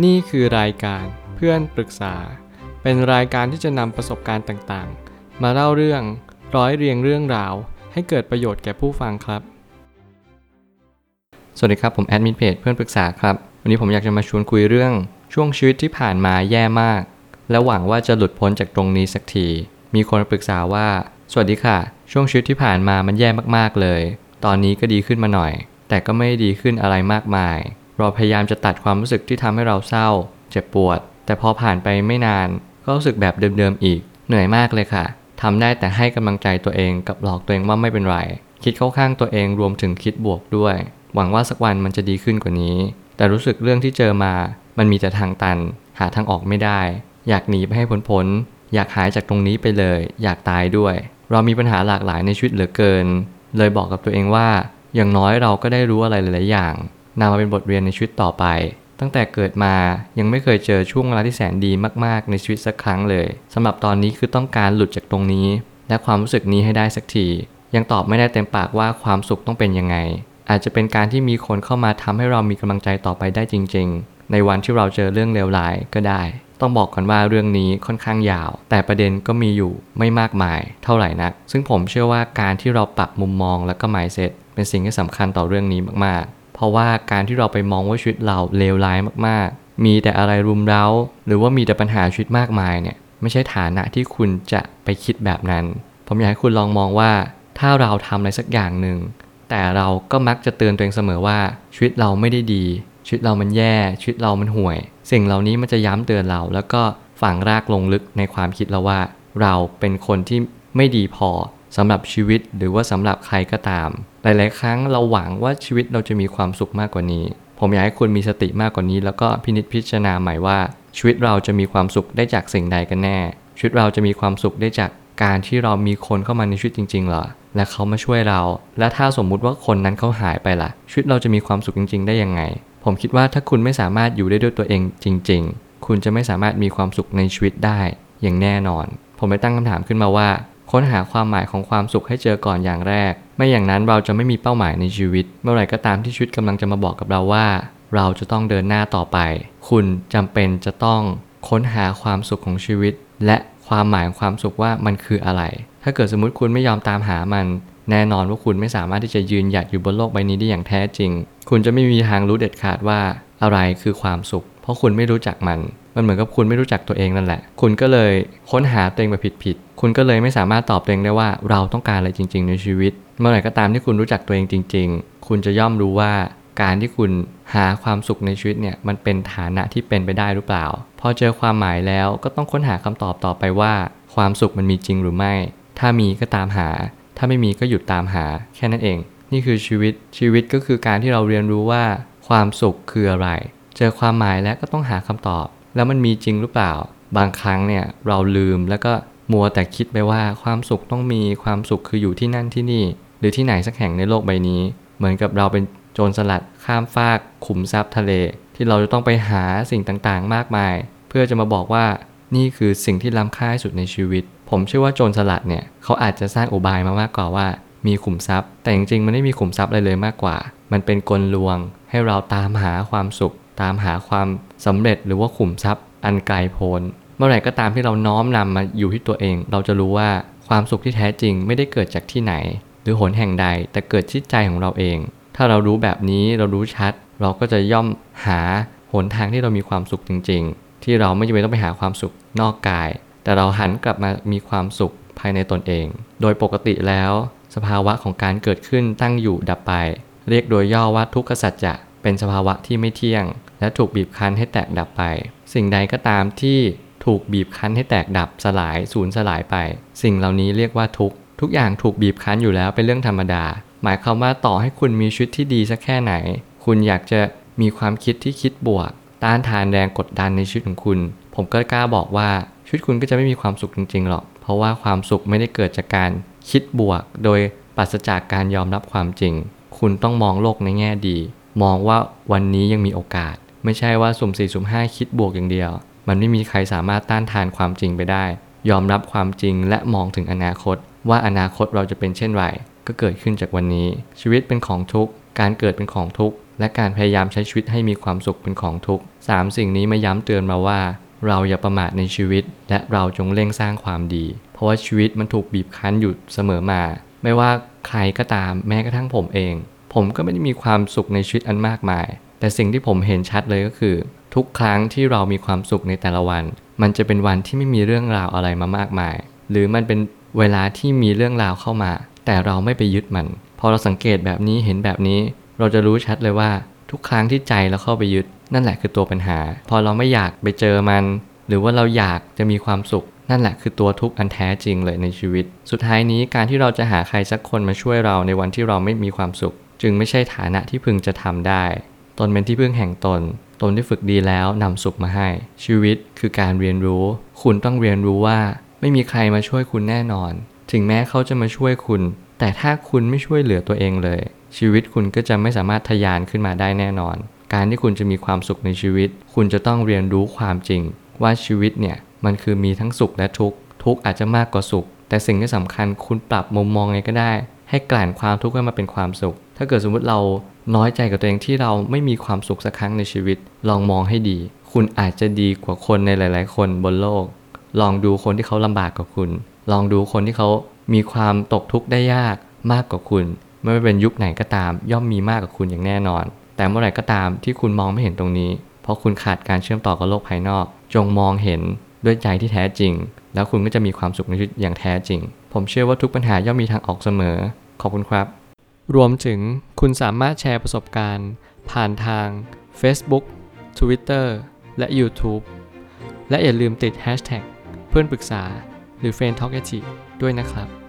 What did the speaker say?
นี่คือรายการเพื่อนปรึกษา เป็นรายการที่จะนำประสบการณ์ต่างๆ มาเล่าเรื่องร้อยเรียงเรื่องราว ให้เกิดประโยชน์แก่ผู้ฟังครับ สวัสดีครับ ผมแอดมินเพจเพื่อนปรึกษาครับ วันนี้ผมอยากจะมาชวนคุยเรื่องช่วงชีวิตที่ผ่านมาแย่มาก และหวังว่าจะหลุดพ้นจากตรงนี้สักที มีคนปรึกษาว่า สวัสดีค่ะ ช่วงชีวิตที่ผ่านมามันแย่มากๆเลย ตอนนี้ก็ดีขึ้นมาหน่อย แต่ก็ไม่ได้ดีขึ้นอะไรมากมาย เราพยายามจะตัดความรู้สึกที่ทำให้เราเศร้า เจ็บปวด แต่พอผ่านไปไม่นาน ก็รู้สึกแบบเดิมๆอีก เหนื่อยมากเลยค่ะทำได้แต่ให้กำลังใจตัวเองกับหลอกตัวเองว่าไม่เป็นไร คิดเข้าข้างตัวเองรวมถึงคิดบวกด้วย หวังว่าสักวันมันจะดีขึ้นกว่านี้ แต่รู้สึกเรื่องที่เจอมา มันมีแต่ทางตัน หาทางออกไม่ได้ อยากหนีไปให้พ้นๆอยากหายจากตรงนี้ไปเลย อยากตายด้วย เรามีปัญหาหลากหลายในชีวิตเหลือเกิน เลยบอกกับตัวเองว่า อย่างน้อยเราก็ได้รู้อะไรหลายๆอย่าง นำมาเป็นบทเรียนในชีวิตต่อไป ตั้งแต่เกิดมายังไม่เคยเจอช่วงเวลาที่แสนดีมากๆ ในชีวิตสักครั้งเลยสำหรับตอนนี้คือต้องการหลุดจากตรงนี้ และความรู้สึกนี้ให้ได้สักที ยังตอบไม่ได้เต็มปากว่าความสุขต้องเป็นยังไง อาจจะเป็นการที่มีคนเข้ามาทำให้เรามีกำลังใจต่อไปได้จริง ๆ ในวันที่เราเจอเรื่องเลวร้ายก็ได้ต้องบอกก่อนว่าเรื่องนี้ค่อนข้างยาว แต่ประเด็นก็มีอยู่ไม่มากมายเท่าไหร่นัก ซึ่งผมเชื่อว่าการที่เราปรับมุมมองและก็ mindset เป็นสิ่งที่สำคัญต่อเรื่องนี้มากๆ ราะว่าการที่เราไปมองว่าชีวิตเราเลวร้ายมากๆ มีแต่อะไรรุมเร้า หรือว่ามีแต่ปัญหาชีวิตมากมายเนี่ยไม่ใช่ฐานะที่คุณจะไปคิดแบบนั้น ผมอยากให้คุณลองมองว่าถ้าเราทำอะไรสักอย่างหนึ่ง แต่เราก็มักจะเตือนตัวเองเสมอว่าชีวิตเราไม่ได้ดี ชีวิตเรามันแย่ ชีวิตเรามันห่วย สิ่งเหล่านี้มันจะย้ำเตือนเรา แล้วก็ฝังรากลงลึกในความคิดเราว่า เราเป็นคนที่ไม่ดีพอสำหรับชีวิตหรือว่าสำหรับใครก็ตาม หลาย ๆ ครั้งเราหวังว่าชีวิตเราจะมีความสุขมากกว่านี้ ผมอยากให้คุณมีสติมากกว่านี้ แล้วก็พินิจพิจารณาใหม่ว่า ชีวิตเราจะมีความสุขได้จากสิ่งใดกันแน่ ชีวิตเราจะมีความสุขได้จากการที่เรามีคนเข้ามาในชีวิตจริง ๆ เหรอ และเขามาช่วยเรา และถ้าสมมุติว่าคนนั้นเขาหายไปล่ะ ชีวิตเราจะมีความสุขจริง ๆ ได้ยังไง ผมคิดว่าถ้าคุณไม่สามารถอยู่ได้ด้วยตัวเองจริง ๆ คุณจะไม่สามารถมีความสุขในชีวิตได้อย่างแน่นอน ผมไปตั้งคำถามขึ้นมาว่า ค้นหาความหมายของความสุขให้เจอก่อนอย่างแรก ไม่อย่างนั้นเราจะไม่มีเป้าหมายในชีวิต เมื่อไหร่ก็ตามที่ชีวิตกำลังจะมาบอกกับเราว่า เราจะต้องเดินหน้าต่อไป คุณจำเป็นจะต้องค้นหาความสุขของชีวิต และความหมายของความสุขว่ามันคืออะไร ถ้าเกิดสมมติคุณไม่ยอมตามหามัน แน่นอนว่าคุณไม่สามารถที่จะยืนหยัดอยู่บนโลกใบนี้ได้อย่างแท้จริง คุณจะไม่มีทางรู้เด็ดขาดว่าอะไรคือความสุข เพราะคุณไม่รู้จักมัน มันเหมือนกับคุณไม่รู้จักตัวเองนั่นแหละ คุณก็เลยค้นหาตัวเองแบบผิดๆ คุณก็เลยไม่สามารถตอบตัวเองได้ว่าเราต้องการอะไรจริง ๆ ในชีวิต เมื่อไหร่ก็ตามที่คุณรู้จักตัวเองจริง ๆ คุณจะย่อมรู้ว่าการที่คุณหาความสุขในชีวิตเนี่ยมันเป็นฐานะที่เป็นไปได้หรือเปล่า พอเจอความหมายแล้วก็ต้องค้นหาคำตอบต่อไปว่า ความสุขมันมีจริงหรือไม่ ถ้ามีก็ตามหา ถ้าไม่มีก็หยุดตามหา แค่นั้นเอง นี่คือชีวิตชีวิตก็คือการที่เราเรียนรู้ว่า ความสุขคืออะไร เจอความหมายแล้วก็ต้องหาคำตอบ แล้วมันมีจริงหรือเปล่า บางครั้งเนี่ยเราลืมแล้วก็มัวแต่คิดไปว่าความสุขต้องมีความสุขคืออยู่ที่นั่นที่นี่ หรือที่ไหนสักแห่งในโลกใบนี้ เหมือนกับเราเป็นโจรสลัดข้ามฟากขุมทรัพย์ทะเล ที่เราจะต้องไปหาสิ่งต่างๆ มากมาย เพื่อจะมาบอกว่านี่คือสิ่งที่ล้ำค่าที่สุดในชีวิต ผมเชื่อว่าโจรสลัดเนี่ยเขาอาจจะสร้างอุบายมามากกว่าว่า มีขุมทรัพย์ แต่จริงๆมันไม่มีขุมทรัพย์อะไรเลยมากกว่า มันเป็นกลลวง ให้เราตามหาความสุข ตามหาความสำเร็จหรือว่าขุมทรัพย์อันไกลโพ้น เมื่อไหร่ก็ตามที่เราน้อมนำมาอยู่ที่ตัวเอง เราจะรู้ว่าความสุขที่แท้จริงไม่ได้เกิดจากที่ไหน หรือหนแห่งใดแต่เกิดที่ใจของเราเอง ถ้าเรารู้แบบนี้เรารู้ชัด เราก็จะย่อมหาหนทางที่เรามีความสุขจริง ๆ ที่เราไม่จำเป็นต้องไปหาความสุขนอกกาย แต่เราหันกลับมามีความสุขภายในตนเอง โดยปกติแล้ว สภาวะของการเกิดขึ้นตั้งอยู่ดับไป เรียกโดยย่อว่าทุกขสัจจะเป็นสภาวะที่ไม่เที่ยง และถูกบีบคั้นให้แตกดับไป สิ่งใดก็ตามที่ถูกบีบคั้นให้แตกดับสลายสูญสลายไป สิ่งเหล่านี้เรียกว่าทุกข์ทุกอย่างถูกบีบคั้นอยู่แล้วเป็นเรื่องธรรมดา หมายความว่าต่อให้คุณมีชีวิตที่ดีสักแค่ไหน คุณอยากจะมีความคิดที่คิดบวก ต้านทานแรงกดดันในชีวิตของคุณ ผมก็กล้าบอกว่าชีวิตคุณก็จะไม่มีความสุขจริงๆหรอก เพราะว่าความสุขไม่ได้เกิดจากการคิดบวก โดยปราศจากการยอมรับความจริง คุณต้องมองโลกในแง่ดี มองว่าวันนี้ยังมีโอกาส ไม่ใช่ว่าสุ่มสี่สุ่มห้าคิดบวกอย่างเดียว มันไม่มีใครสามารถต้านทานความจริงไปได้ ยอมรับความจริงและมองถึงอนาคต ว่าอนาคตเราจะเป็นเช่นไรก็เกิดขึ้นจากวันนี้ ชีวิตเป็นของทุกข์การเกิดเป็นของทุกข์และการพยายามใช้ชีวิตให้มีความสุขเป็นของทุกข์สามสิ่งนี้มาย้ำเตือนมาว่า เราอย่าประมาทในชีวิต และเราจงเร่งสร้างความดี เพราะว่าชีวิตมันถูกบีบคั้นอยู่เสมอมา ไม่ว่าใครก็ตามแม้กระทั่งผมเอง ผมก็ไม่ได้มีความสุขในชีวิตอันมากมาย แต่สิ่งที่ผมเห็นชัดเลยก็คือ ทุกครั้งที่เรามีความสุขในแต่ละวัน มันจะเป็นวันที่ไม่มีเรื่องราวอะไรมามากมาย หรือมันเป็นเวลาที่มีเรื่องราวเข้ามา แต่เราไม่ไปยึดมัน พอเราสังเกตแบบนี้เห็นแบบนี้ เราจะรู้ชัดเลยว่าทุกครั้งที่ใจเราเข้าไปยึด นั่นแหละคือตัวปัญหา พอเราไม่อยากไปเจอมัน หรือว่าเราอยากจะมีความสุข นั่นแหละคือตัวทุกข์อันแท้จริงเลยในชีวิต สุดท้ายนี้การที่เราจะหาใครสักคนมาช่วยเราในวันที่เราไม่มีความสุข จึงไม่ใช่ฐานะที่พึงจะทำได้ นเป็นที่พึ่งแห่งตน ตนที่ฝึกดีแล้วนำสุขมาให้ ชีวิตคือการเรียนรู้ คุณต้องเรียนรู้ว่า ไม่มีใครมาช่วยคุณแน่นอน ถึงแม้เขาจะมาช่วยคุณ แต่ถ้าคุณไม่ช่วยเหลือตัวเองเลย ชีวิตคุณก็จะไม่สามารถทะยานขึ้นมาได้แน่นอน การที่คุณจะมีความสุขในชีวิต คุณจะต้องเรียนรู้ความจริง ว่าชีวิตเนี่ยมันคือมีทั้งสุขและทุกข์ทุกข์อาจจะมากกว่าสุข แต่สิ่งที่สำคัญคุณปรับมุมมองไงก็ได้ ให้กลั่นความทุกข์ให้มาเป็นความสุข ถ้าเกิดสมมติเราน้อยใจกับตัวเองที่เราไม่มีความสุขสักครั้งในชีวิต ลองมองให้ดี คุณอาจจะดีกว่าคนในหลาย ๆ คนบนโลก ลองดูคนที่เขาลำบากกว่าคุณ ลองดูคนที่เขามีความตกทุกข์ได้ยากมากกว่าคุณ ไม่ว่าเป็นยุคไหนก็ตาม ย่อมมีมากกว่าคุณอย่างแน่นอน แต่เมื่อไหร่ก็ตามที่คุณมองไม่เห็นตรงนี้ เพราะคุณขาดการเชื่อมต่อกับโลกภายนอก จงมองเห็นด้วยใจที่แท้จริง แล้วคุณก็จะมีความสุขในชีวิตอย่างแท้จริง ผมเชื่อว่าทุกปัญหาย่อมมีทางออกเสมอ ขอบคุณครับ รวมถึงคุณสามารถแชร์ประสบการณ์ ผ่านทาง Facebook Twitter และ YouTube และอย่าลืมติด Hashtag เพื่อนปรึกษาหรือ f r ร e n d t a l k ด้วยนะครับ